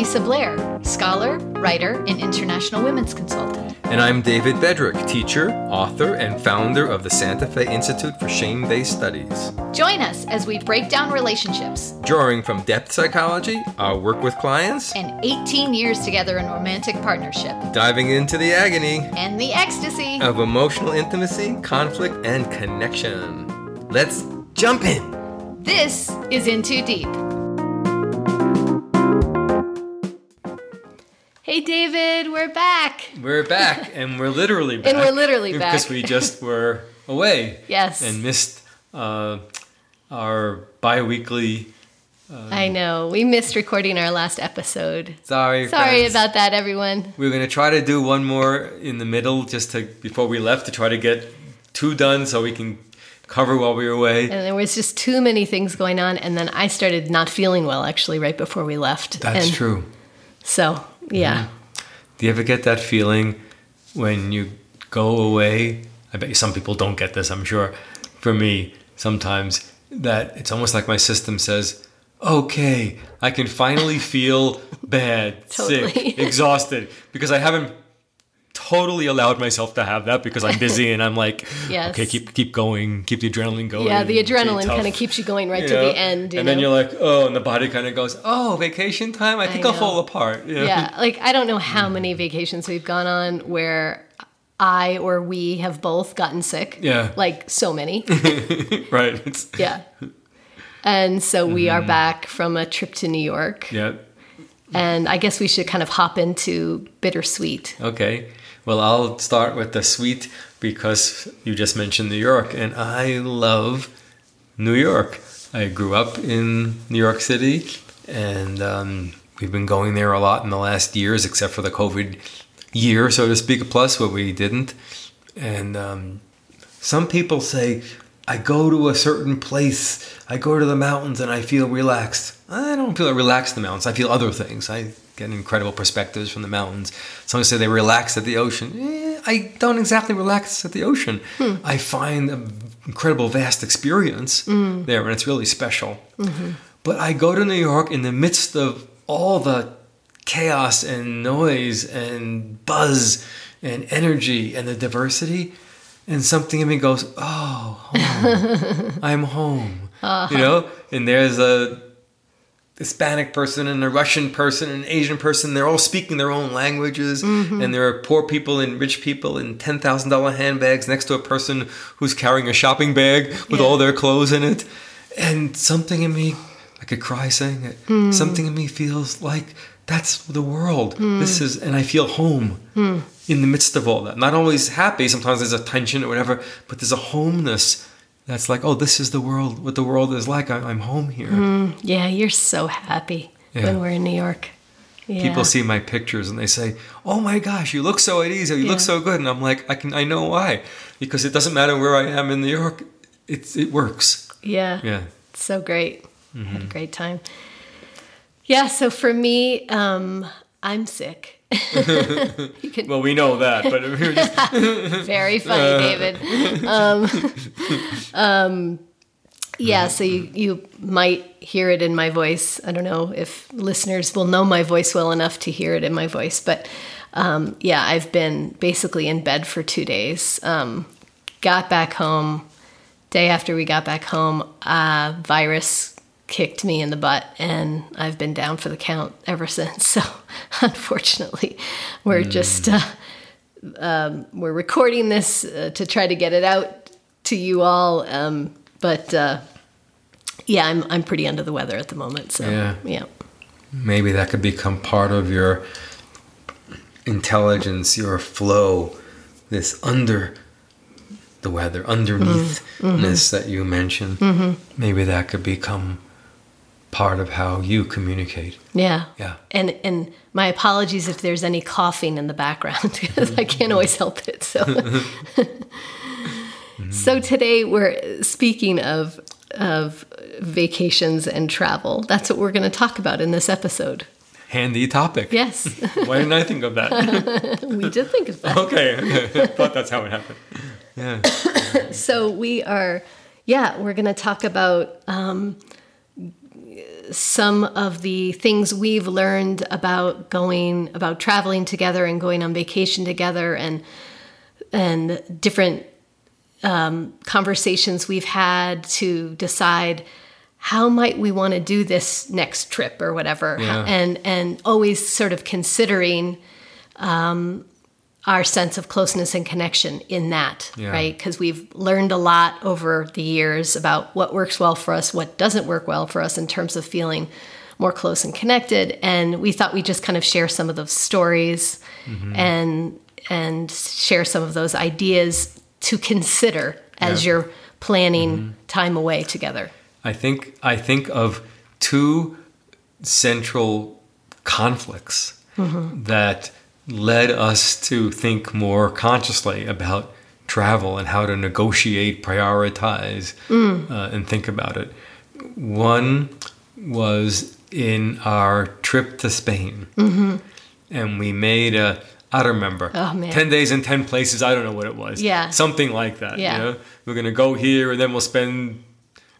Lisa Blair, scholar, writer, and international women's consultant. And I'm David Bedrick, teacher, author, and founder of the Santa Fe Institute for Shame Based Studies. Join us as we break down relationships, Drawing from depth psychology, our work with clients, and 18 years together in romantic partnership, diving into the agony and the ecstasy. of emotional intimacy, conflict, and connection. Let's jump in. This is In Too Deep. Hey, David, we're back. We're back, and we're literally back. And we're literally back. Because we just were away. Yes. And missed uh, our bi weekly. I know. We missed recording our last episode. Sorry. Sorry friends. about that, everyone. We are going to try to do one more in the middle just to before we left to try to get two done so we can cover while we were away. And there was just too many things going on. And then I started not feeling well, actually, right before we left. That's and true. So, yeah. Mm-hmm. Do you ever get that feeling when you go away? I bet you some people don't get this, I'm sure. For me, sometimes that it's almost like my system says, okay, I can finally feel bad, Totally. sick, exhausted, because I haven't totally allowed myself to have that because I'm busy and I'm like, Yes. okay, keep keep going, keep the adrenaline going. Yeah, the adrenaline kind of keeps you going right You to know? the end. And know? then you're like, oh, and the body kind of goes, oh, vacation time. I think I will fall apart. you know? yeah, like I don't know how many vacations we've gone on where I or we have both gotten sick. Yeah. Like so many. right. It's, yeah. And so we Mm-hmm. are back from a trip to New York. yeah. And I guess we should kind of hop into bittersweet. Okay. Well, I'll start with the sweet because you just mentioned New York, and I love New York. I grew up in New York City, and um, we've been going there a lot in the last years, except for the COVID year, so to speak, plus what we didn't. And um, some people say, I go to a certain place, I go to the mountains and I feel relaxed. I don't feel relaxed in the mountains. I feel other things. I get incredible perspectives from the mountains. Some say they relax at the ocean. Eh, I don't exactly relax at the ocean. Hmm. I find an incredible vast experience hmm. there, and it's really special. Mm-hmm. But I go to New York in the midst of all the chaos and noise and buzz and energy and the diversity and something in me goes oh home. i'm home uh-huh. you know and there's a hispanic person and a russian person and an asian person they're all speaking their own languages mm-hmm. and there are poor people and rich people in $10000 handbags next to a person who's carrying a shopping bag with Yeah. all their clothes in it. And something in me i could cry saying it. Mm. Something in me feels like that's the world. Mm. This is and i feel home mm. in the midst of all that. Not always happy. Sometimes there's a tension or whatever but there's a homeness that's like oh this is the world what the world is like I- i'm home here Yeah, you're so happy Yeah. when we're in New York. Yeah. people see my pictures and they say oh my gosh you look so at ease or you look so good and i'm like i can i know why because it doesn't matter where i am in new york it's it works Yeah. yeah So great. Had Mm-hmm. a great time. Yeah, so for me, um, I'm sick. can, well we know that but we're just very funny, David. Um, um, yeah, so you, you might hear it in my voice. I don't know if listeners will know my voice well enough to hear it in my voice, but um, yeah, I've been basically in bed for two days. Um, got back home, day after we got back home, uh, virus kicked me in the butt, and I've been down for the count ever since. So, unfortunately, we're just uh, um, we're recording this uh, to try to get it out to you all. Um, but uh, yeah, I'm I'm pretty under the weather at the moment. So Yeah. yeah. maybe that could become part of your intelligence, your flow, this under the weather, underneathness that you mentioned. Maybe that could become part of how you communicate. Yeah. Yeah. And and my apologies if there's any coughing in the background because I can't always help it. So So today we're speaking of of vacations and travel. That's what we're going to talk about in this episode. Handy topic. Yes. Why didn't I think of that? we did think of that. okay. I thought that's how it happened. Yeah. So we are yeah, we're going to talk about um some of the things we've learned about going about traveling together and going on vacation together and and different um, conversations we've had to decide how might we want to do this next trip or whatever Yeah. and and always sort of considering um, our sense of closeness and connection in that Yeah. right? Because we've learned a lot over the years about what works well for us what doesn't work well for us in terms of feeling more close and connected. And we thought we'd just kind of share some of those stories mm-hmm. and and share some of those ideas to consider as Yeah. you're planning mm-hmm. time away together. I think I think of two central conflicts mm-hmm. that led us to think more consciously about travel and how to negotiate, prioritize, uh, and think about it. One was in our trip to Spain, and we made a. I don't remember. Oh, man. Ten days in ten places. I don't know what it was. Yeah. something like that. Yeah. You know? We're gonna go here, and then we'll spend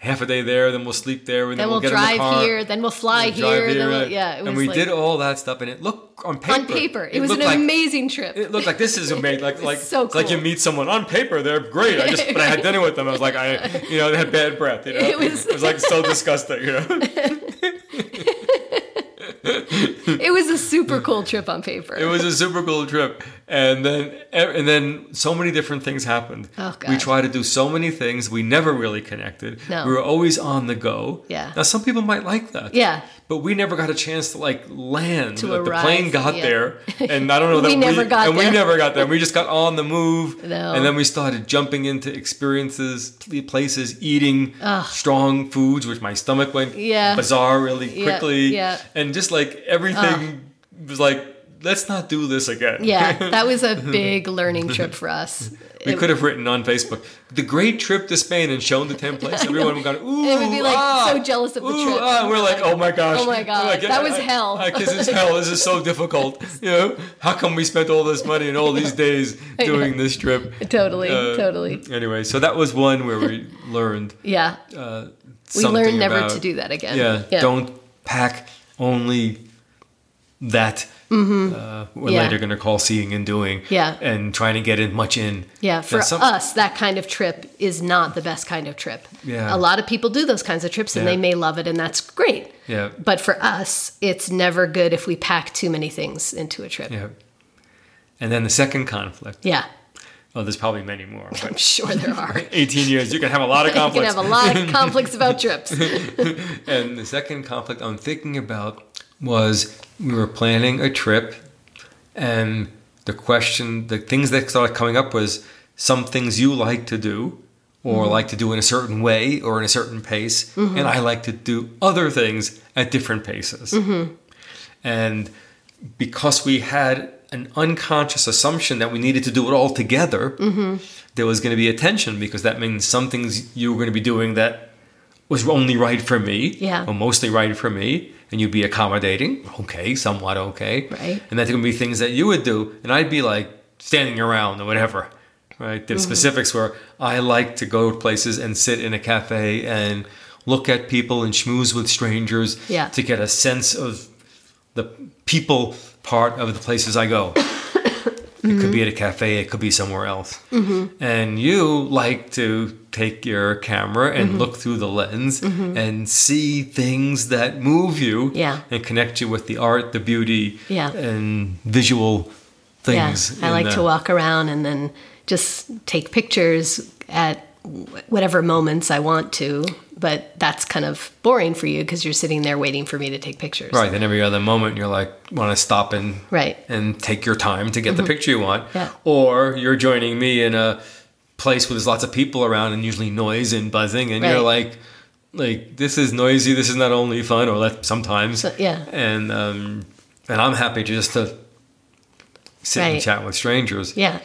half a day there. Then we'll sleep there, and then, then we'll, get in the drive car. here then we'll fly We'll drive here, then we'll, yeah it was and we like, did all that stuff, and it looked on paper. on paper it, was an like, amazing trip It looked like this is amazing. Like like so it's like you meet someone on paper, they're great. I just but I had dinner with them. I was like I you know they had bad breath. You know It was- like so disgusting. You know it was a super cool trip on paper it was a super cool trip, and then and then so many different things happened. Oh, We tried to do so many things. We never really connected. No. We were always on the go. Yeah. Now some people might like that. yeah But we never got a chance to like land. To Like, the plane got yeah. there, and I don't know that We we never got and there. we never got there. We just got on the move, No. and then we started jumping into experiences, places, eating strong foods, which my stomach went Yeah. bizarre really quickly, yeah. and just like everything was like, let's not do this again. yeah that was a big learning trip for us we It- could have written on Facebook the great trip to Spain and shown the ten places. Everyone would gone, ooh, It would be like ah, so jealous of the ooh, trip. ah. We're like, oh my gosh, Oh my God, that was hell. Because it's hell. This is so difficult. You know, how come we spent all this money and all these days doing this trip? totally Uh, totally Anyway, so that was one where we learned. yeah Uh, we learned never about- to do that again Yeah, don't pack only that. Uh, we're Mm-hmm. Yeah. later going to call seeing and doing. Yeah. and trying to get in much in. Yeah, for some- us, that kind of trip is not the best kind of trip. Yeah. A lot of people do those kinds of trips and Yeah. they may love it, and that's great. Yeah. But for us, it's never good if we pack too many things into a trip. Yeah. And then the second conflict. Yeah, Oh, there's probably many more. I'm sure there are. 18 years, you can have a lot of conflicts. you can have a lot of conflicts about trips. and the second conflict I'm thinking about was we were planning a trip, and the question, the things that started coming up was some things you like to do, or Mm-hmm. like to do in a certain way or in a certain pace, and I like to do other things at different paces. Mm-hmm. And because we had an unconscious assumption that we needed to do it all together, Mm-hmm. there was going to be a tension because that means some things you were going to be doing that was only right for me, Yeah. or mostly right for me, and you'd be accommodating, okay, somewhat okay, Right. And that there would be things that you would do, and I'd be like standing around or whatever, right? Mm-hmm. The specifics were I like to go to places and sit in a cafe and look at people and schmooze with strangers Yeah. to get a sense of the people part of the places I go. It could be at a cafe, it could be somewhere else. And you like to take your camera and look through the lens and see things that move you Yeah. and connect you with the art, the beauty, Yeah. and visual Yeah, things. I like the- to walk around and then just take pictures at whatever moments I want to. But that's kind of boring for you because you're sitting there waiting for me to take pictures. Right, then every other moment you're like, want to stop and Right. and take your time to get the picture you want. Mm-hmm. Yeah. Or you're joining me in a place where there's lots of people around and usually noise and buzzing, and you're like, like this is noisy. This is not only fun, or that sometimes. So- yeah. And um, and I'm happy to just to sit and chat with strangers. Yeah.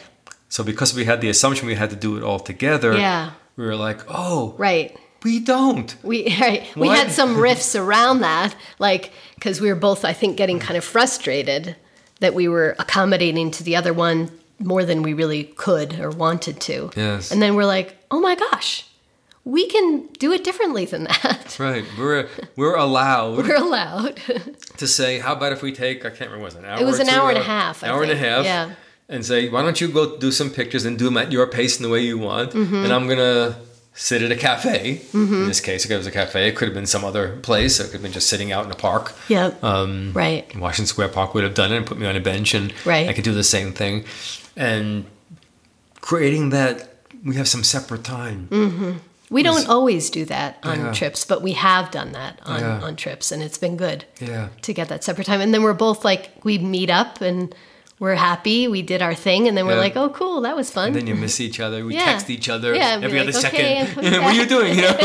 So because we had the assumption we had to do it all together, Yeah. we were like, oh, Right. we don't. We right. we had some riffs around that, like because we were both, I think, getting kind of frustrated that we were accommodating to the other one more than we really could or wanted to. Yes. And then we're like, oh my gosh, we can do it differently than that. Right. We're we're allowed We're allowed. to say, how about if we take I can't remember was it an hour. It was an hour and a half, I hour and a half. Yeah. And say, why don't you go do some pictures and do them at your pace and the way you want, Mm-hmm. and I'm gonna sit at a cafe. In this case, it was a cafe. It could have been some other place. It could have been just sitting out in a park. yep. Um, right. Washington Square Park would have done it and put me on a bench, and Right. I could do the same thing. And creating that, we have some separate time. We don't always do that on Yeah. trips, but we have done that on, Yeah. on trips, and it's been good Yeah. to get that separate time. And then we're both like, we meet up and we're happy. We did our thing, and then we're Yeah. like, oh, cool, that was fun. And then you miss each other. We Yeah. text each other Yeah, every other like, second. "Okay, I'm what are you doing? You know?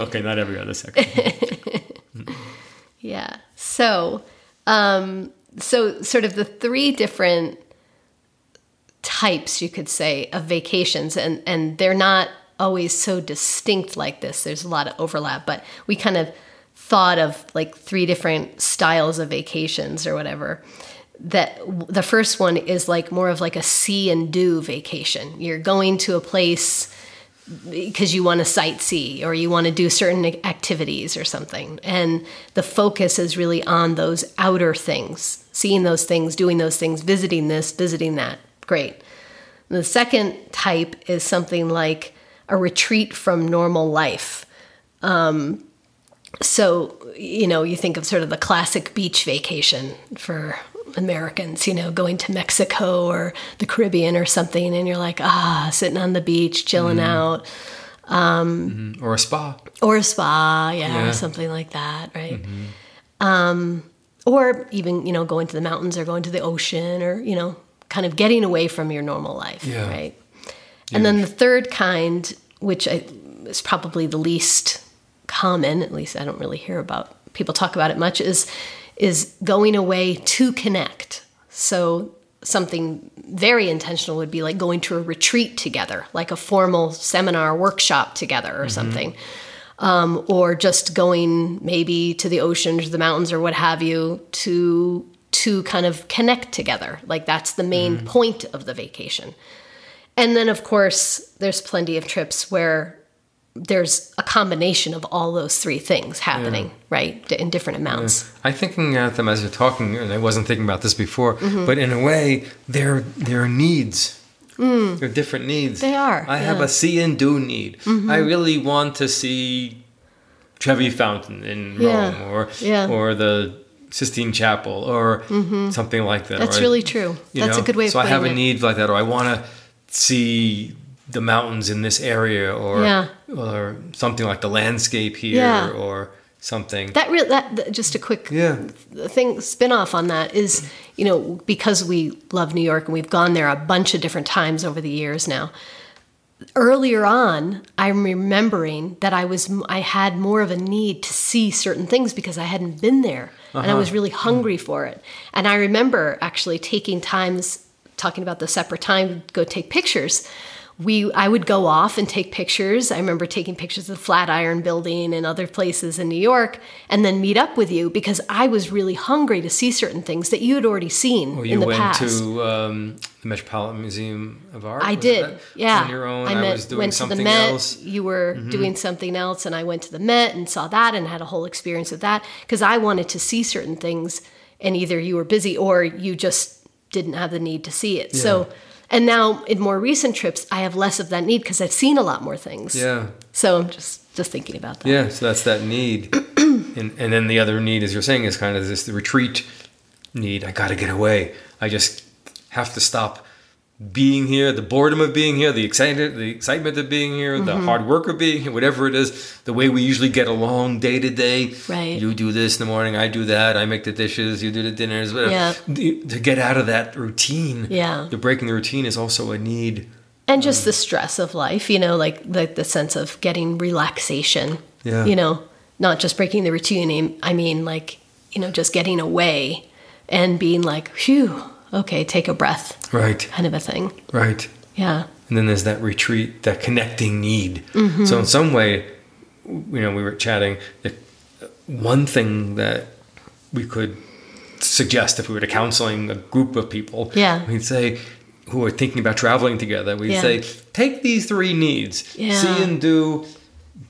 okay, not every other second. Yeah. So, um, so sort of the three different types you could say of vacations, and and they're not always so distinct like this. There's a lot of overlap, but we kind of thought of like three different styles of vacations or whatever. That the first one is like more of like a see and do vacation. You're going to a place because you want to sightsee or you want to do certain activities or something. And the focus is really on those outer things, seeing those things, doing those things, visiting this, visiting that. Great. The second type is something like a retreat from normal life. Um, so, you know, you think of sort of the classic beach vacation for Americans, you know, going to Mexico or the Caribbean or something, and you're like, ah, sitting on the beach, chilling out, or a spa. or a spa, yeah, Yeah. or something like that, right? Um, or even, you know, going to the mountains or going to the ocean or, you know, kind of getting away from your normal life, Yeah. right? And then the third kind, which I, is probably the least common, at least I don't really hear about people talk about it much, is is going away to connect. So something very intentional would be like going to a retreat together, like a formal seminar workshop together or something. Um, or just going maybe to the ocean or the mountains or what have you to to kind of connect together. Like that's the main point of the vacation. And then, of course, there's plenty of trips where there's a combination of all those three things happening, right, d- in different amounts. I'm thinking at them as you're talking, and I wasn't thinking about this before, Mm-hmm. but in a way, they're, they're needs. They're different needs. Mm. They are, I have yeah. Mm-hmm. a see and do need. I really want to see Trevi Fountain in Yeah, Rome or, yeah. Mm-hmm. or the Sistine Chapel or something like that. That's or really true. That's a good way of So I have a need like that, or I want to see the mountains in this area, or Yeah. or something like the landscape here, Yeah. or something. That real that, that just a quick yeah. thing spin off on that is you know because we love New York and we've gone there a bunch of different times over the years now. Earlier on, I'm remembering that I was I had more of a need to see certain things because I hadn't been there and I uh-huh. was really mm-hmm. hungry for it. And I remember actually taking times talking about the separate time to go take pictures we I would go off and take pictures. I remember taking pictures of the Flatiron Building and other places in New York, and then meet up with you because I was really hungry to see certain things that you had already seen Or in you the went past. to um, the Metropolitan Museum of Art. I did, yeah. On your own, I, I, was doing went to the Met. else. Mm-hmm. You were doing something else, and I went to the Met and saw that and had a whole experience with that because I wanted to see certain things, and either you were busy or you just didn't have the need to see it. So, and now in more recent trips, I have less of that need because I've seen a lot more things. Yeah, So I'm just just thinking about that. yeah. So that's that need, and and then the other need, as you're saying, is kind of this the retreat need. I got to get away. I just have to stop being here, the boredom of being here, the excitement, the excitement of being here, the Mm-hmm. hard work of being here, whatever it is, the way we usually get along day to day. Right. You do this in the morning, I do that. I make the dishes, you do the dinners. Whatever. Yeah. To get out of that routine. Yeah. The breaking the routine is also a need. and just the stress of life you know like the, the sense of getting relaxation Yeah. you know not just breaking the routine i mean like you know just getting away and being like phew okay take a breath Right. kind of a thing Right. yeah And then there's that retreat, that connecting need. Mm-hmm. So in some way, you know, we were chatting. That one thing that we could suggest if we were to counseling a group of people, Yeah. we'd say who are thinking about traveling together, we Yeah. say, take these three needs: Yeah. see and do,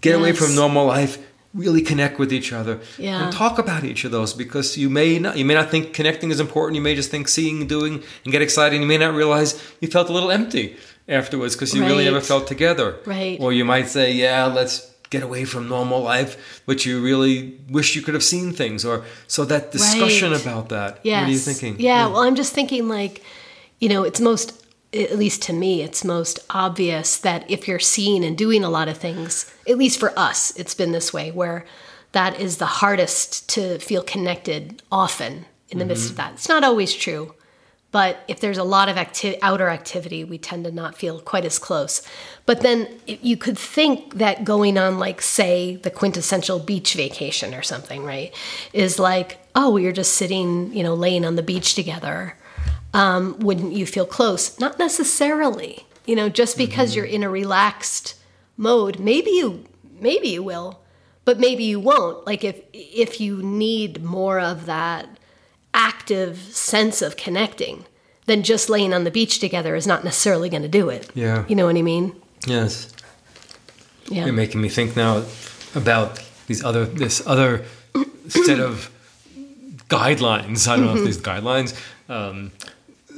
get away from normal life, really connect with each other, Yeah. and talk about each of those. Because you may not, you may not think connecting is important. You may just think seeing, doing, and get excited. You may not realize you felt a little empty afterwards because you really never felt together. Right. Or you might say, yeah, let's get away from normal life, but you really wish you could have seen things. Or so that discussion Right. about that. Yes. What are you thinking? Yeah, well, I'm just thinking like, you know, it's most, at least to me, it's most obvious that if you're seeing and doing a lot of things, at least for us, it's been this way where that is the hardest to feel connected often in the midst of mm-hmm. that. It's not always true. But if there's a lot of acti- outer activity, we tend to not feel quite as close. But then you could think that going on, like, say, the quintessential beach vacation or something, right, is like, oh, you're just sitting, you know, laying on the beach together. Um, wouldn't you feel close? Not necessarily. You know, just because you're in a relaxed mode, maybe you, maybe you will, but maybe you won't. Like if if you need more of that active sense of connecting, then just laying on the beach together is not necessarily going to do it. Yeah. You know what I mean? Yes. Yeah. You're making me think now about these other this other set of guidelines. I don't know if these guidelines. Um,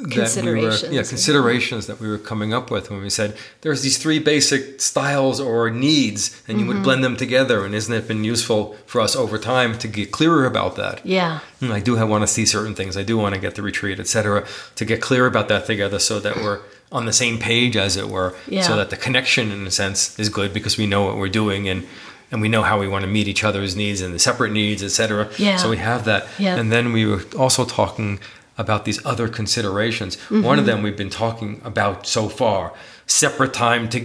that we were, Considerations. yeah, considerations that we were coming up with when we said there's these three basic styles or needs, and you would blend them together. And isn't it been useful for us over time to get clearer about that? Yeah. Mm, I do have, want to see certain things. I do want to get the retreat, etc. To get clear about that together, so that we're on the same page, as it were. Yeah. So that the connection, in a sense, is good because we know what we're doing and and we know how we want to meet each other's needs and the separate needs, etc. Yeah. So we have that. Yeah. And then we were also talking about these other considerations. One Mm-hmm. of them we've been talking about so far: separate time to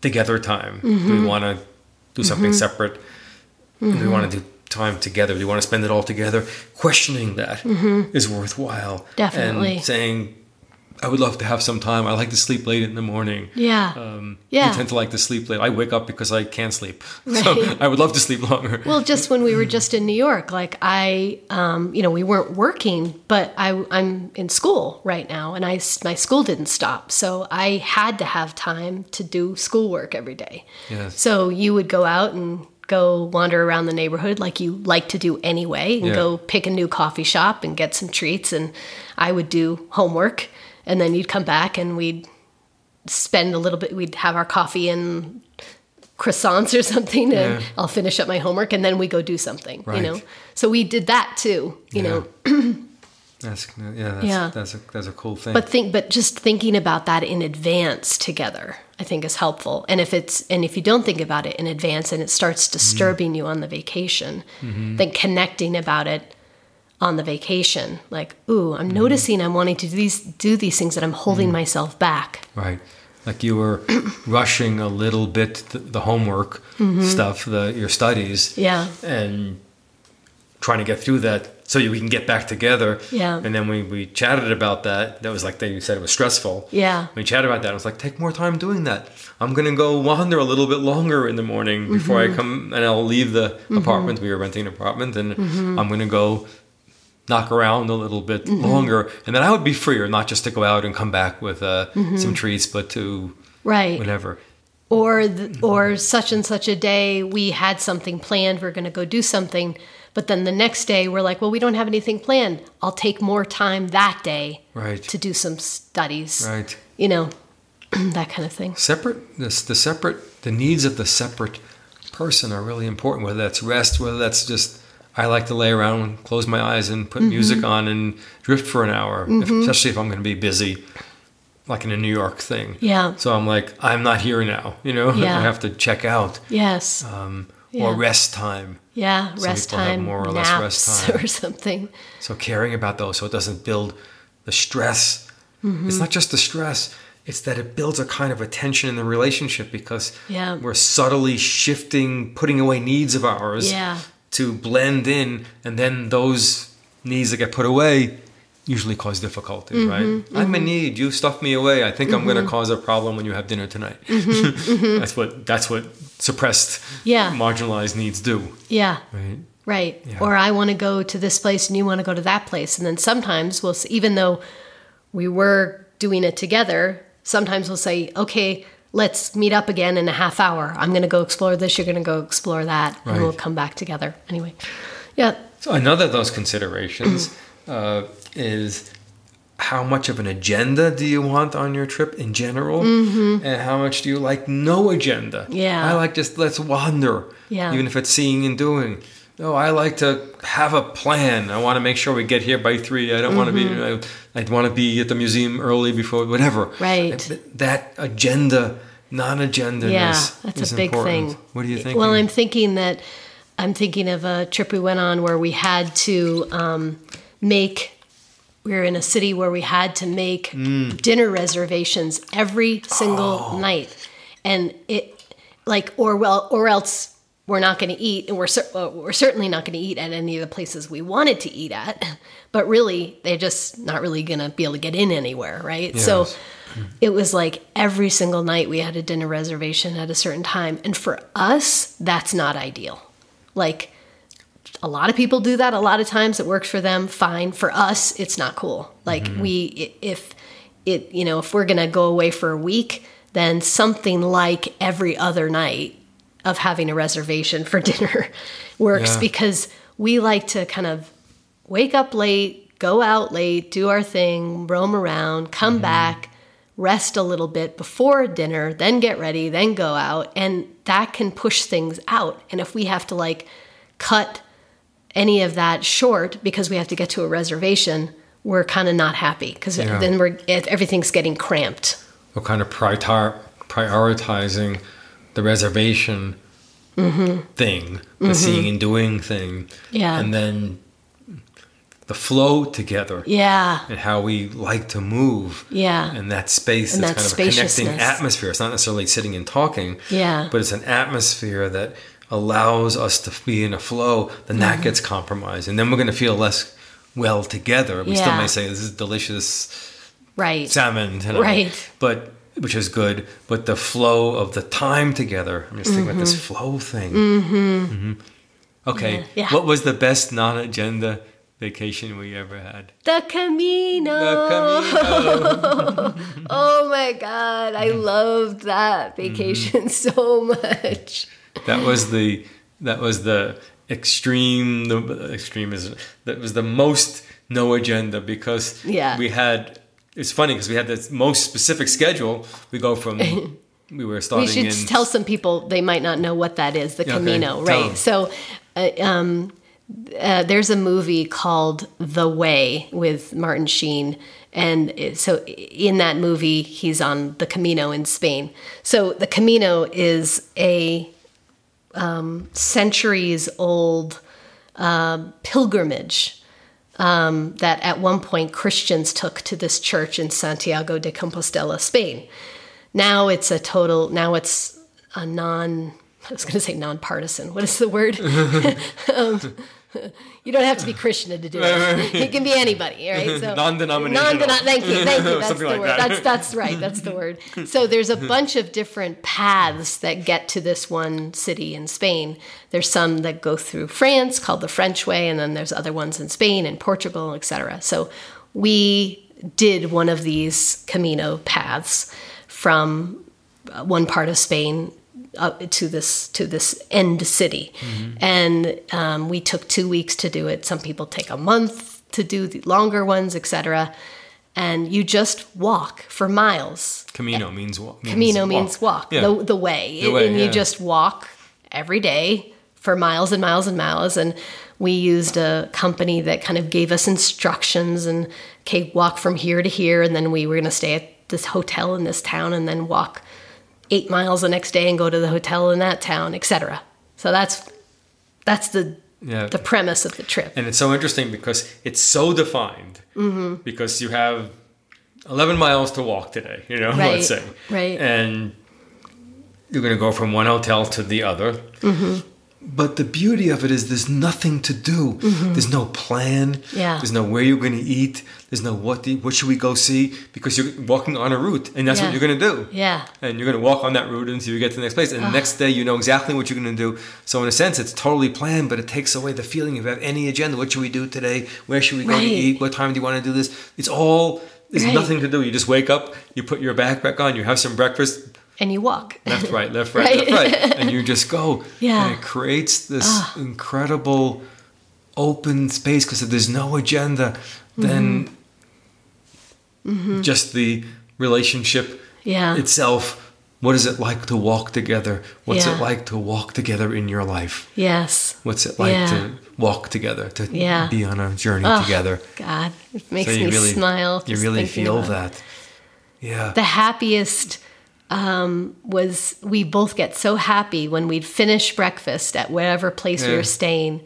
together time. Mm-hmm. we want to do something separate? Do we want to do time together? Do we want to spend it all together? Questioning that is worthwhile. Mm-hmm. Definitely. And saying, I would love to have some time. I like to sleep late in the morning. Yeah. Um, Yeah. You tend to like to sleep late. I wake up because I can't sleep. So Right. I would love to sleep longer. Well, just when we were just in New York, like I, um, you know, we weren't working, but I, I'm in school right now, and I, my school didn't stop, so I had to have time to do schoolwork every day. Yes. So you would go out and go wander around the neighborhood like you like to do anyway, and Yeah. go pick a new coffee shop and get some treats, and I would do homework, and then you'd come back and we'd spend a little bit. We'd have our coffee and croissants or something and Yeah. I'll finish up my homework and then we go do something, Right. you know. So we did that too, you know. That's yeah. That's, Yeah. That's a that's a cool thing. But think but just thinking about that in advance together, I think is helpful. And if it's and if you don't think about it in advance and it starts mm-hmm. disturbing you on the vacation, mm-hmm. then connecting about it on the vacation, like, ooh, I'm noticing I'm wanting to do these do these things that I'm holding myself back. Right. Like you were rushing a little bit the, the homework stuff, the your studies. Mm-hmm. Yeah. And trying to get through that so we can get back together. Yeah. And then we, we chatted about that. That was like you said it was stressful. Yeah. We chatted about that. I was like, take more time doing that. I'm gonna go wander a little bit longer in the morning before Mm-hmm. I come and I'll leave the apartment. We were renting an apartment and Mm-hmm. I'm gonna go knock around a little bit Mm-hmm. longer and then I would be freer, not just to go out and come back with uh, Mm-hmm. some treats, but to Right. whatever. or th- or such and such a day we had something planned we're going to go do something but then the next day we're like well we don't have anything planned i'll take more time that day Right. to do some studies Right. you know that kind of thing Separate this the separate the needs of the separate person are really important, whether that's rest, whether that's just I like to lay around and close my eyes and put music on and drift for an hour, if, especially if I'm going to be busy, like in a New York thing. yeah So I'm like, I'm not here now, you know. Yeah. I have to check out, yes um, Yeah. or rest time. yeah some rest people have time more or less rest time. or something So caring about those, so it doesn't build the stress. Mm-hmm. It's not just the stress; it's that it builds a kind of a tension in the relationship because Yeah. we're subtly shifting, putting away needs of ours Yeah. To blend in, and then those needs that get put away usually cause difficulty, Mm-hmm. right? I'm in need. You stuff me away. I think I'm going to cause a problem when you have dinner tonight. that's what that's what suppressed, Mm-hmm. Yeah. marginalized needs do, yeah right? Right. Yeah. Or I want to go to this place and you want to go to that place. And then sometimes we'll, even though we were doing it together, sometimes we'll say, okay, let's meet up again in a half hour. I'm going to go explore this. You're going to go explore that, and we'll come back together. Anyway, yeah, So another of those considerations uh, is how much of an agenda do you want on your trip in general, and how much do you like no agenda? Mm-hmm. Yeah. I like just let's wander, Yeah. even if it's seeing and doing. No, I like to have a plan. I want to make sure we get here by three. I don't want to be. I, I want to be at the museum early before whatever. Mm-hmm. Right. That agenda, non-agenda. yeah, that's is a big important. thing. What do you think? Well, I'm thinking that I'm thinking of a trip we went on where we had to um, make. We were in a city where we had to make Mm. dinner reservations every single Oh. night, and it like or well or else we're not going to eat, and we're cer- well, we're certainly not going to eat at any of the places we wanted to eat at. But really, they're just not really going to be able to get in anywhere, right? So it was like every single night we had a dinner reservation at a certain time. And for us, that's not ideal. Like a lot of people do that a lot of times. It works for them, fine. For us, it's not cool. Like mm-hmm. we, if it, you know, if we're going to go away for a week, then something like every other night of having a reservation for dinner works Yeah. because we like to kind of wake up late, go out late, do our thing, roam around, come mm-hmm. back, rest a little bit before dinner, then get ready, then go out. And that can push things out. And if we have to like cut any of that short because we have to get to a reservation, we're kind of not happy because Yeah. then we're everything's getting cramped. What kind of prior- prioritizing the reservation thing, the seeing and doing thing, Mm-hmm. Yeah. and then the flow together, Yeah. and how we like to move, Yeah. and that space And is that kind of a connecting atmosphere. It's not necessarily sitting and talking, Yeah. but it's an atmosphere that allows us to be in a flow. Then Mm-hmm. that gets compromised, and then we're going to feel less well together. We still may say this is delicious Right. salmon tonight. Right. But which is good. But the flow of the time together. I'm just thinking about this flow thing. Mm-hmm. Okay. Mm-hmm. Yeah. What was the best non-agenda vacation we ever had? The Camino. The Camino. Oh my God. I loved that Mm-hmm. vacation so much. that was the that was the extreme. The extreme is that was the most no agenda because Yeah. we had. It's funny because we had the most specific schedule. We go from. We were starting. We should in tell some people they might not know what that is, the Camino, right? So, uh, um, uh, there's a movie called The Way with Martin Sheen, and so in that movie he's on the Camino in Spain. So the Camino is a um, centuries old um, pilgrimage um, that at one point Christians took to this church in Santiago de Compostela, Spain. Now it's a total, now it's a non, I was going to say nonpartisan. What is the word? um, you don't have to be Christian to do it. it can be anybody, right? So Non-denominational. Non-denom- thank you, thank you. That's the like word. that. That's that's right. That's the word. So there's a bunch of different paths that get to this one city in Spain. There's some that go through France called the French way, and then there's other ones in Spain and Portugal, etc. So we did one of these Camino paths from uh, one part of Spain up to this to this end city, and um, we took two weeks to do it. Some people take a month to do the longer ones, etc. And you just walk for miles. Camino means walk. Camino means walk, Yeah. the, the way, The way, and yeah. you just walk every day for miles and miles and miles. And we used a company that kind of gave us instructions and okay, walk from here to here, and then we were going to stay at this hotel in this town, and then walk eight miles the next day and go to the hotel in that town, etc. So that's that's the Yeah. the premise of the trip. And it's so interesting because it's so defined. Mm-hmm. Because you have 11 miles to walk today, you know, Right, let's say. right. And you're going to go from one hotel to the other. Mm-hmm. But the beauty of it is there's nothing to do. There's no plan. Mm-hmm. Yeah. There's no where you're going to eat. There's no what the, what should we go see because you're walking on a route and that's Yeah. what you're going to do. Yeah. And you're going to walk on that route until you get to the next place. And the next day, you know exactly what you're going to do. So, in a sense, it's totally planned, but it takes away the feeling of have any agenda. What should we do today? Where should we go Right. to eat? What time do you want to do this? It's all there's Right. nothing to do. You just wake up, you put your backpack on, you have some breakfast, And you walk. left, right, left, right, Right. left, right, and you just go. Yeah. Ah. And it creates this incredible open space because if there's no agenda, then Mm-hmm. just the relationship Yeah. itself. What is it like to walk together? What's Yeah. it like to walk together in your life? yes. What's it like Yeah. to walk together, to Yeah. be on a journey Oh, together? God, it makes So me really, smile. You really feel that. Yeah. the happiest um, was we both get so happy when we'd finish breakfast at whatever place we were staying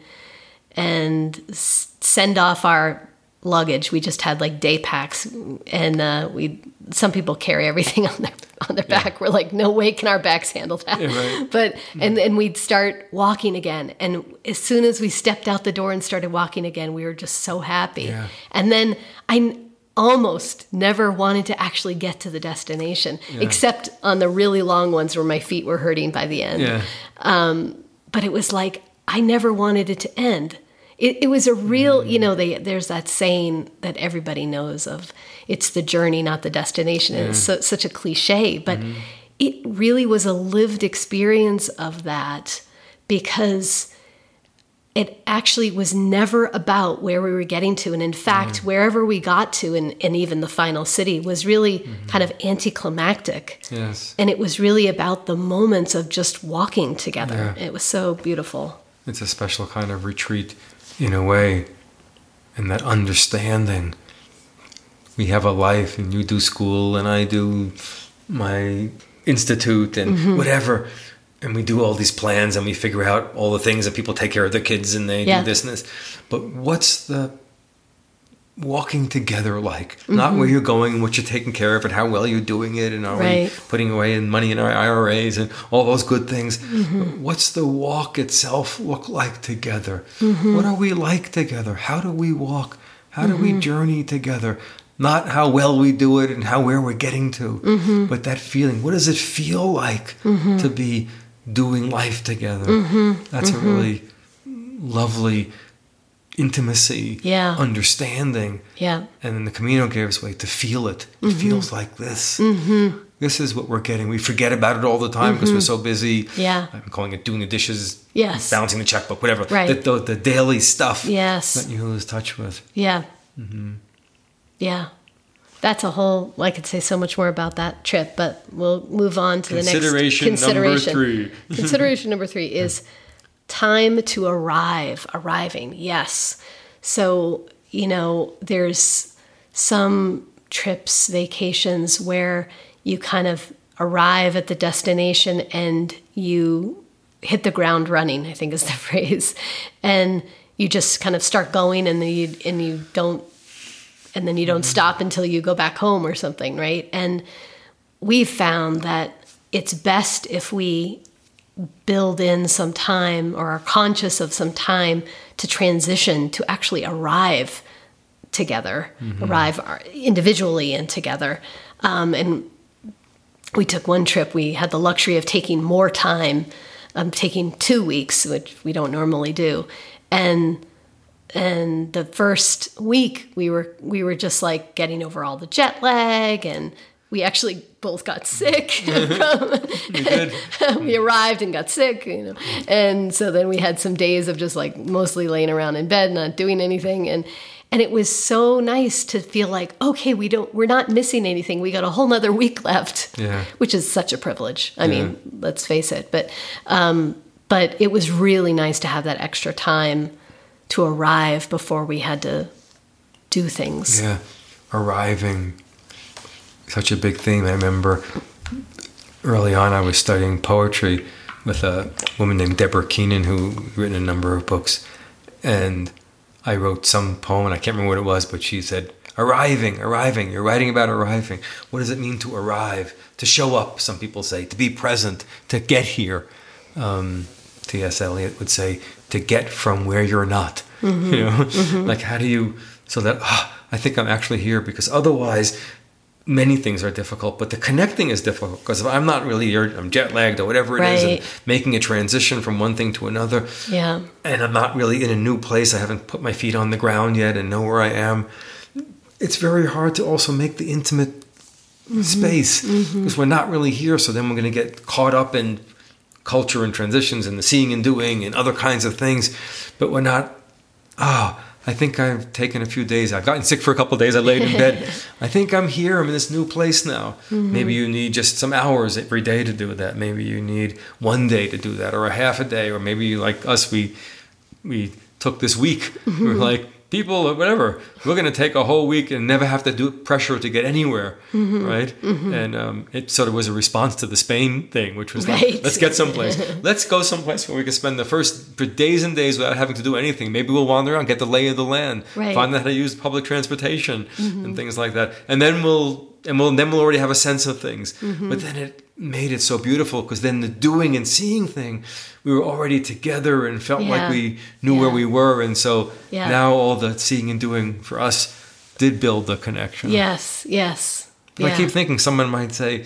and s- send off our luggage. We just had like day packs, and uh, we some people carry everything on their on their back. We're like, no way can our backs handle that. Yeah, right. But and and we'd start walking again, and as soon as we stepped out the door and started walking again, we were just so happy. Yeah. And then I almost never wanted to actually get to the destination, except on the really long ones where my feet were hurting by the end. Yeah. Um, but it was like I never wanted it to end. It, it was a real, you know, they, there's that saying that everybody knows of it's the journey, not the destination. And it's so, such a cliche, but mm-hmm. it really was a lived experience of that because it actually was never about where we were getting to. And in fact, wherever we got to, and, and even the final city, was really kind of anticlimactic. Yes. And it was really about the moments of just walking together. It was so beautiful. It's a special kind of retreat in a way. And that understanding. We have a life, and you do school, and I do my institute, and Mm-hmm. whatever. And we do all these plans, and we figure out all the things, that people take care of their kids, and they Yeah. do this and this. But what's the walking together like? Not where you're going, what you're taking care of, and how well you're doing it, and are we Mm-hmm. Putting away in money in our IRAs and all those good things. Mm-hmm. What's the walk itself look like together? Mm-hmm. What are we like together? How do we walk? How do Mm-hmm. we journey together? Not how well we do it and how where we're getting to, Mm-hmm. but that feeling. What does it feel like to be doing life together? Mm-hmm. That's a really lovely intimacy, Yeah. understanding. Yeah. And then the Camino gave us way to feel it. It Mm-hmm. feels like this. This is what we're getting. We forget about it all the time because we're so busy. Mm-hmm. Yeah. I'm calling it doing the dishes, Yes. balancing the checkbook, whatever. Right. The, the, the daily stuff Yes. that you lose touch with. Yeah. Mm-hmm. Yeah. That's a whole, I could say so much more about that trip, but we'll move on to the next Consideration number three. consideration number three is time to arrive, arriving. Yes. So, you know, there's some trips, vacations where you kind of arrive at the destination and you hit the ground running, I think is the phrase. And you just kind of start going and then you and you don't and then you don't stop until you go back home or something, right? And we've found that it's best if we build in some time or are conscious of some time to transition to actually arrive together, arrive individually and together. Um, and we took one trip, we had the luxury of taking more time, um, taking two weeks, which we don't normally do. And and the first week we were we were just like getting over all the jet lag and we actually both got sick. From we arrived and got sick you know. And so then we had some days of just like mostly laying around in bed not doing anything. And and it was so nice to feel like okay we don't we're not missing anything. We got a whole nother week left Yeah. which is such a privilege. I mean let's face it. But um but it was really nice to have that extra time to arrive before we had to do things Yeah. Arriving. Such a big theme. I remember early on I was studying poetry with a woman named Deborah Keenan who written a number of books. And I wrote some poem I can't remember what it was, but she said, Arriving, arriving, you're writing about arriving. What does it mean to arrive? To show up, some people say, to be present, to get here. Um, T.S. Eliot would say, to get from where you're not. You know, like how do you, so that ah, I think I'm actually here because otherwise, many things are difficult, but the connecting is difficult because if I'm not really here, I'm jet lagged or whatever it is, Right. and making a transition from one thing to another, yeah and I'm not really in a new place. I haven't put my feet on the ground yet and know where I am. it's very hard to also make the intimate Mm-hmm. space because we're not really here. So then we're going to get caught up in culture and transitions and the seeing and doing and other kinds of things, but we're not. Ah, I think I've taken a few days. I've gotten sick for a couple of days. I laid in bed. I think I'm here. I'm in this new place now. Mm-hmm. Maybe you need just some hours every day to do that. Maybe you need one day to do that, or a half a day, or maybe like us. We we took this week. Mm-hmm. We're like people, or whatever. We're going to take a whole week and never have to do pressure to get anywhere, Mm-hmm. right? And um, it sort of was a response to the Spain thing, which was Right. like, let's get someplace. let's go someplace where we can spend the first for days and days without having to do anything. Maybe we'll wander around, get the lay of the land, Right. Mm-hmm. find out how to use public transportation and things like that, and then we'll and we'll then we'll already have a sense of things. Mm-hmm. But then it made it so beautiful because then the doing and seeing thing, we were already together and felt like we knew where we were, and so Yeah. now all the seeing and doing for us did build the connection. Yes, yes. But I keep thinking someone might say,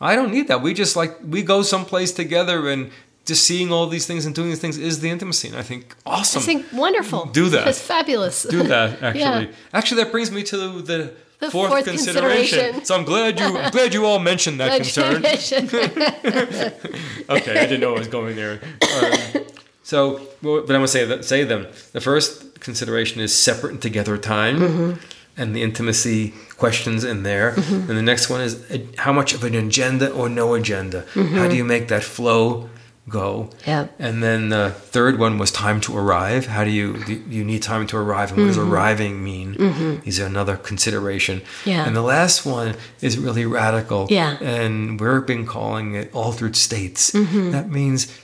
I don't need that. We just like we go someplace together and just seeing all these things and doing these things is the intimacy. And I think awesome. I think wonderful. Do that. It's fabulous. do that actually. Yeah. Actually that brings me to the, the, fourth, fourth consideration. consideration. So I'm glad you I'm glad you all mentioned that concern. Okay, I didn't know I was going there. Um, so, but I'm gonna say that say them. The first consideration is separate and together time, Mm-hmm. and the intimacy questions in there. And the next one is uh, how much of an agenda or no agenda. How do you make that flow go? Mm-hmm. Yeah. And then the third one was time to arrive. How do you do you need time to arrive, and what does arriving mean? These are another consideration. Mm-hmm. Yeah. And the last one is really radical. Yeah. And we've been calling it altered states. Mm-hmm. That means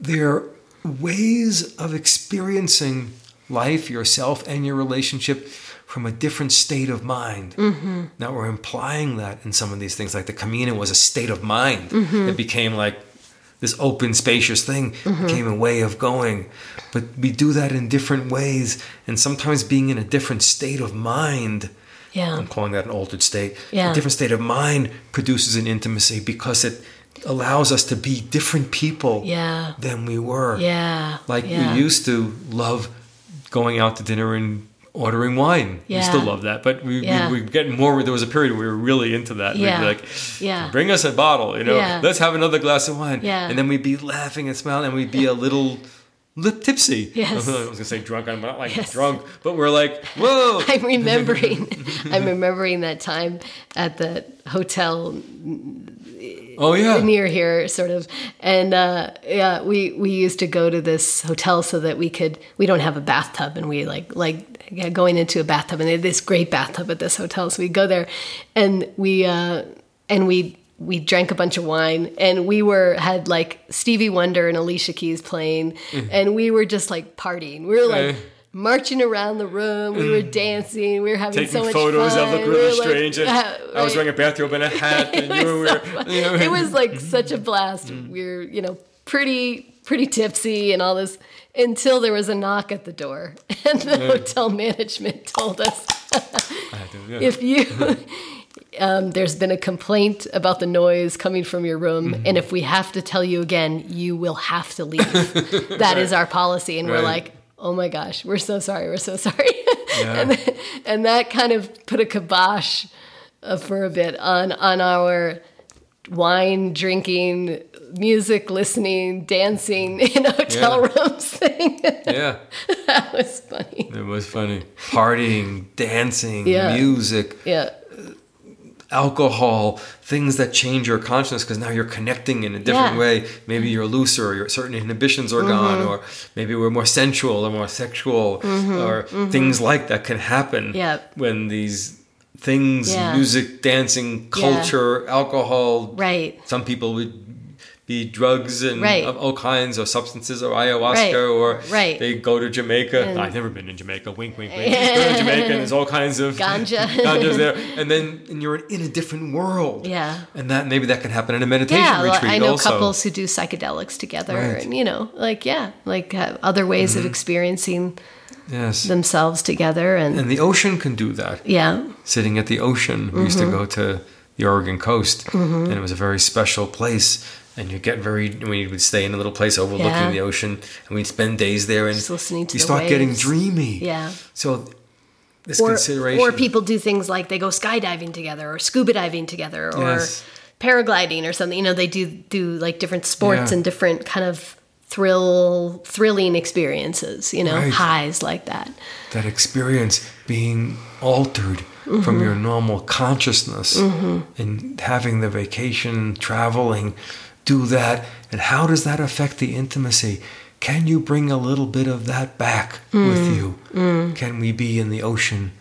there are ways of experiencing life, yourself, and your relationship from a different state of mind. Mm-hmm. Now we're implying that in some of these things, like the Camino was a state of mind. Mm-hmm. It became like this open, spacious thing, mm-hmm. became a way of going. But we do that in different ways, and sometimes being in a different state of mind. Yeah. I'm calling that an altered state. Yeah. A different state of mind produces an intimacy because it allows us to be different people Yeah. than we were. Yeah. Like yeah. we used to love going out to dinner and ordering wine. We still love that, but we, Yeah. we, we get more. There was a period where we were really into that. We'd Yeah. be like, Yeah. bring us a bottle, you know, Yeah. let's have another glass of wine. Yeah. And then we'd be laughing and smiling and we'd be a little lit tipsy. Yes. I was going to say drunk. I'm not like Yes. drunk, but we're like, whoa. I'm remembering. I'm remembering that time at the hotel oh, yeah. near here, sort of. And uh, yeah, we we used to go to this hotel so that we could. We don't have a bathtub, and we like like yeah, going into a bathtub, and they had this great bathtub at this hotel. So we go there, and we uh, and we we drank a bunch of wine and we were had like Stevie Wonder and Alicia Keys playing and we were just like partying. We were like Mm. Right. marching around the room. We were dancing. We were having Taking so much photos fun. that look We really like, strange. and yeah, I was wearing a bathrobe and a hat, and you were. so you know, it was like such a blast. Mm. We were, you know, pretty pretty tipsy and all this until there was a knock at the door, and the hotel management told us if you. Um, there's been a complaint about the noise coming from your room, Mm-hmm. and if we have to tell you again, you will have to leave. That is our policy, and we're like, "Oh my gosh, we're so sorry, we're so sorry," Yeah. and and that kind of put a kibosh uh, for a bit on on our wine drinking, music listening, dancing in hotel Yeah. rooms thing. yeah. that was funny. It was funny. Partying, dancing, Yeah. music, Yeah, alcohol, things that change your consciousness because now you're connecting in a different Yeah. way. Maybe you're looser, or your certain inhibitions are gone, mm-hmm. or maybe we're more sensual or more sexual, mm-hmm. or mm-hmm. things like that can happen Yeah. when these things, Yeah. music, dancing, culture, alcohol, right. some people would drugs and Right. of all kinds of substances or ayahuasca Right. or Right. they go to Jamaica. And- I've never been in Jamaica. Wink, wink, wink. go to Jamaica and there's all kinds of Ganja. ganjas there, and then and you're in a different world. Yeah. and that maybe that can happen in a meditation Yeah, well, retreat I know also. couples who do psychedelics together, and you know, like yeah, like uh, other ways Mm-hmm. of experiencing Yes, themselves together, and, and the ocean can do that. yeah, Sitting at the ocean, we used to Mm-hmm. go to the Oregon coast, and it was a very special place. And you get very we would stay in a little place overlooking Yeah. the ocean, and we'd spend days there, and Just listening to you the start getting dreamy. yeah, So this or, consideration. or people do things like they go skydiving together or scuba diving together or Yes. paragliding or something. You know, they do do like different sports Yeah. and different kind of thrill thrilling experiences. You know, Right. highs like that. that experience being altered Mm-hmm. from your normal consciousness and having the vacation, traveling, do that. And how does that affect the intimacy? Can you bring a little bit of that back Mm. with you? Can we be in the ocean?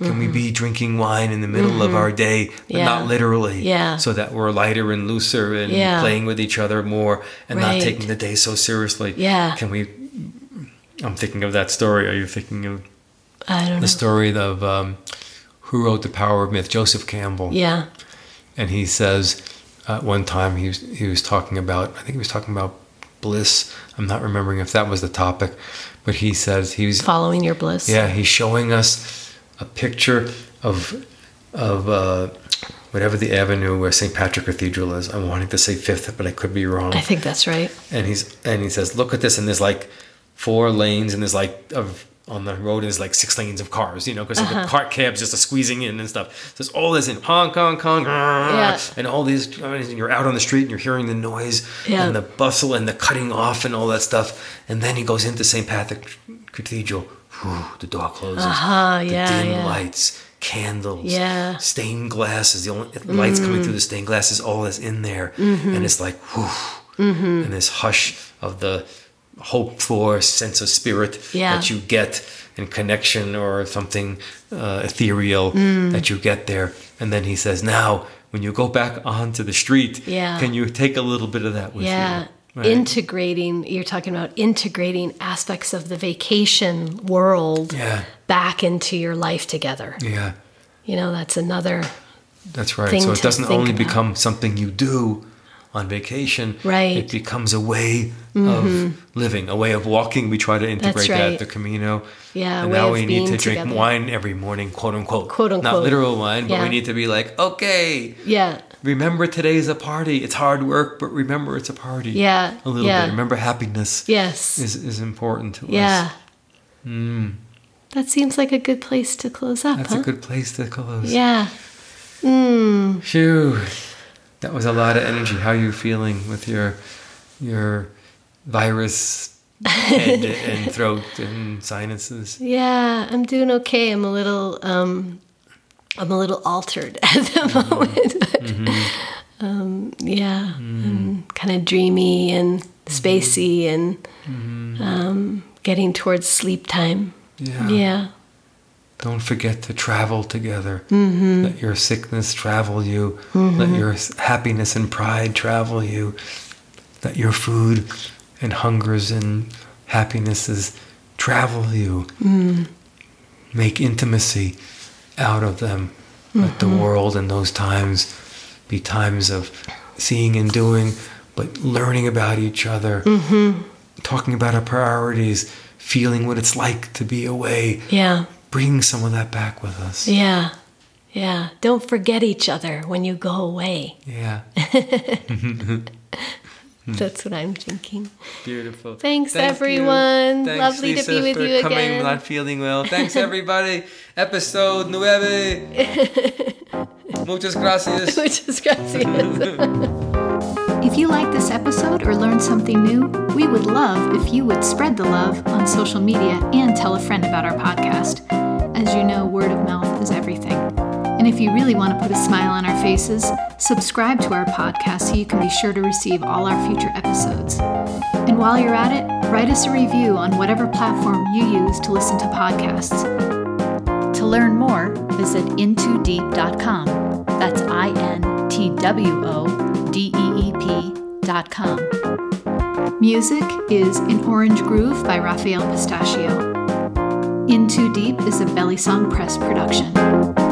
Can we be drinking wine in the middle of our day, but Mm-hmm. Yeah. not literally? Yeah. So that we're lighter and looser and Yeah. playing with each other more and Right. not taking the day so seriously. Yeah. Can we? I'm thinking of that story. Are you thinking of I don't know. the story of um, who wrote the Power of Myth, Joseph Campbell, Yeah. and he says uh, one time he was he was talking about I think he was talking about bliss. I'm not remembering if that was the topic, but he says he was Following your bliss. yeah he's showing us a picture of of uh, whatever the avenue where St. Patrick Cathedral is. I'm wanting to say Fifth, but I could be wrong I think that's right. and he's and he says, "Look at this!" And there's like four lanes, and there's like of on the road is like six lanes of cars, you know, because Uh-huh. the car cabs just are squeezing in and stuff. So there's all this in honk, honk, Yeah. and all these, and you're out on the street and you're hearing the noise Yeah. and the bustle and the cutting off and all that stuff. And then he goes into St. Patrick Cathedral. Whew, the door closes. Uh-huh, the yeah, dim yeah. lights, candles, Yeah. Mm. stained glasses. The only lights coming through the stained glasses, all is in there, Mm-hmm. and it's like, whew, and this hush of the hope for sense of spirit Yeah. that you get in connection or something uh, ethereal Mm. that you get there. And then he says, now when you go back onto the street, Yeah. can you take a little bit of that with Yeah. you? Right? Integrating, you're talking about integrating aspects of the vacation world yeah, back into your life together. yeah, You know, that's another, that's right. So it doesn't only about. become something you do on vacation. Right. Mm-hmm. It becomes a way of living, a way of walking. We try to integrate right. that, the Camino. Yeah, And now we need to drink together. wine every morning, quote unquote. Quote, unquote. Not literal wine, but we need to be like, okay, yeah, remember today's a party. It's hard work, but remember it's a party. Yeah, A little yeah. bit. Remember happiness yes, is, is important to yeah. us. Mm, That seems like a good place to close up, that's huh? a good place to close. yeah. Mm. Phew. That was a lot of energy. How are you feeling with your your virus head and throat and sinuses? Yeah, I'm doing okay. I'm a little um I'm a little altered at the moment. But, um yeah, I'm kind of dreamy and spacey and um getting towards sleep time. Yeah. Yeah. Don't forget to travel together. Mm-hmm. Let your sickness travel you. Mm-hmm. Let your happiness and pride travel you. Let your food and hungers and happinesses travel you. Mm-hmm. Make intimacy out of them. Let the world and those times be times of seeing and doing, but learning about each other, talking about our priorities, feeling what it's like to be away, Yeah. Bring some of that back with us. Yeah. Yeah. Don't forget each other when you go away. Yeah. That's what I'm thinking. Beautiful. Thanks, Thank everyone. Thanks, Lovely to be with for you coming again. not feeling well. Thanks, everybody. Episode nueve. Muchas gracias. Muchas gracias. If you like this episode or learned something new, we would love if you would spread the love on social media and tell a friend about our podcast. As you know, word of mouth is everything. And if you really want to put a smile on our faces, subscribe to our podcast so you can be sure to receive all our future episodes. And while you're at it, write us a review on whatever platform you use to listen to podcasts. To learn more, visit intwodeep.com. That's I N T W O D E E P.com. Music is In Orange Groove by Raphael Pistachio. In Too Deep is a Belly Song Press production.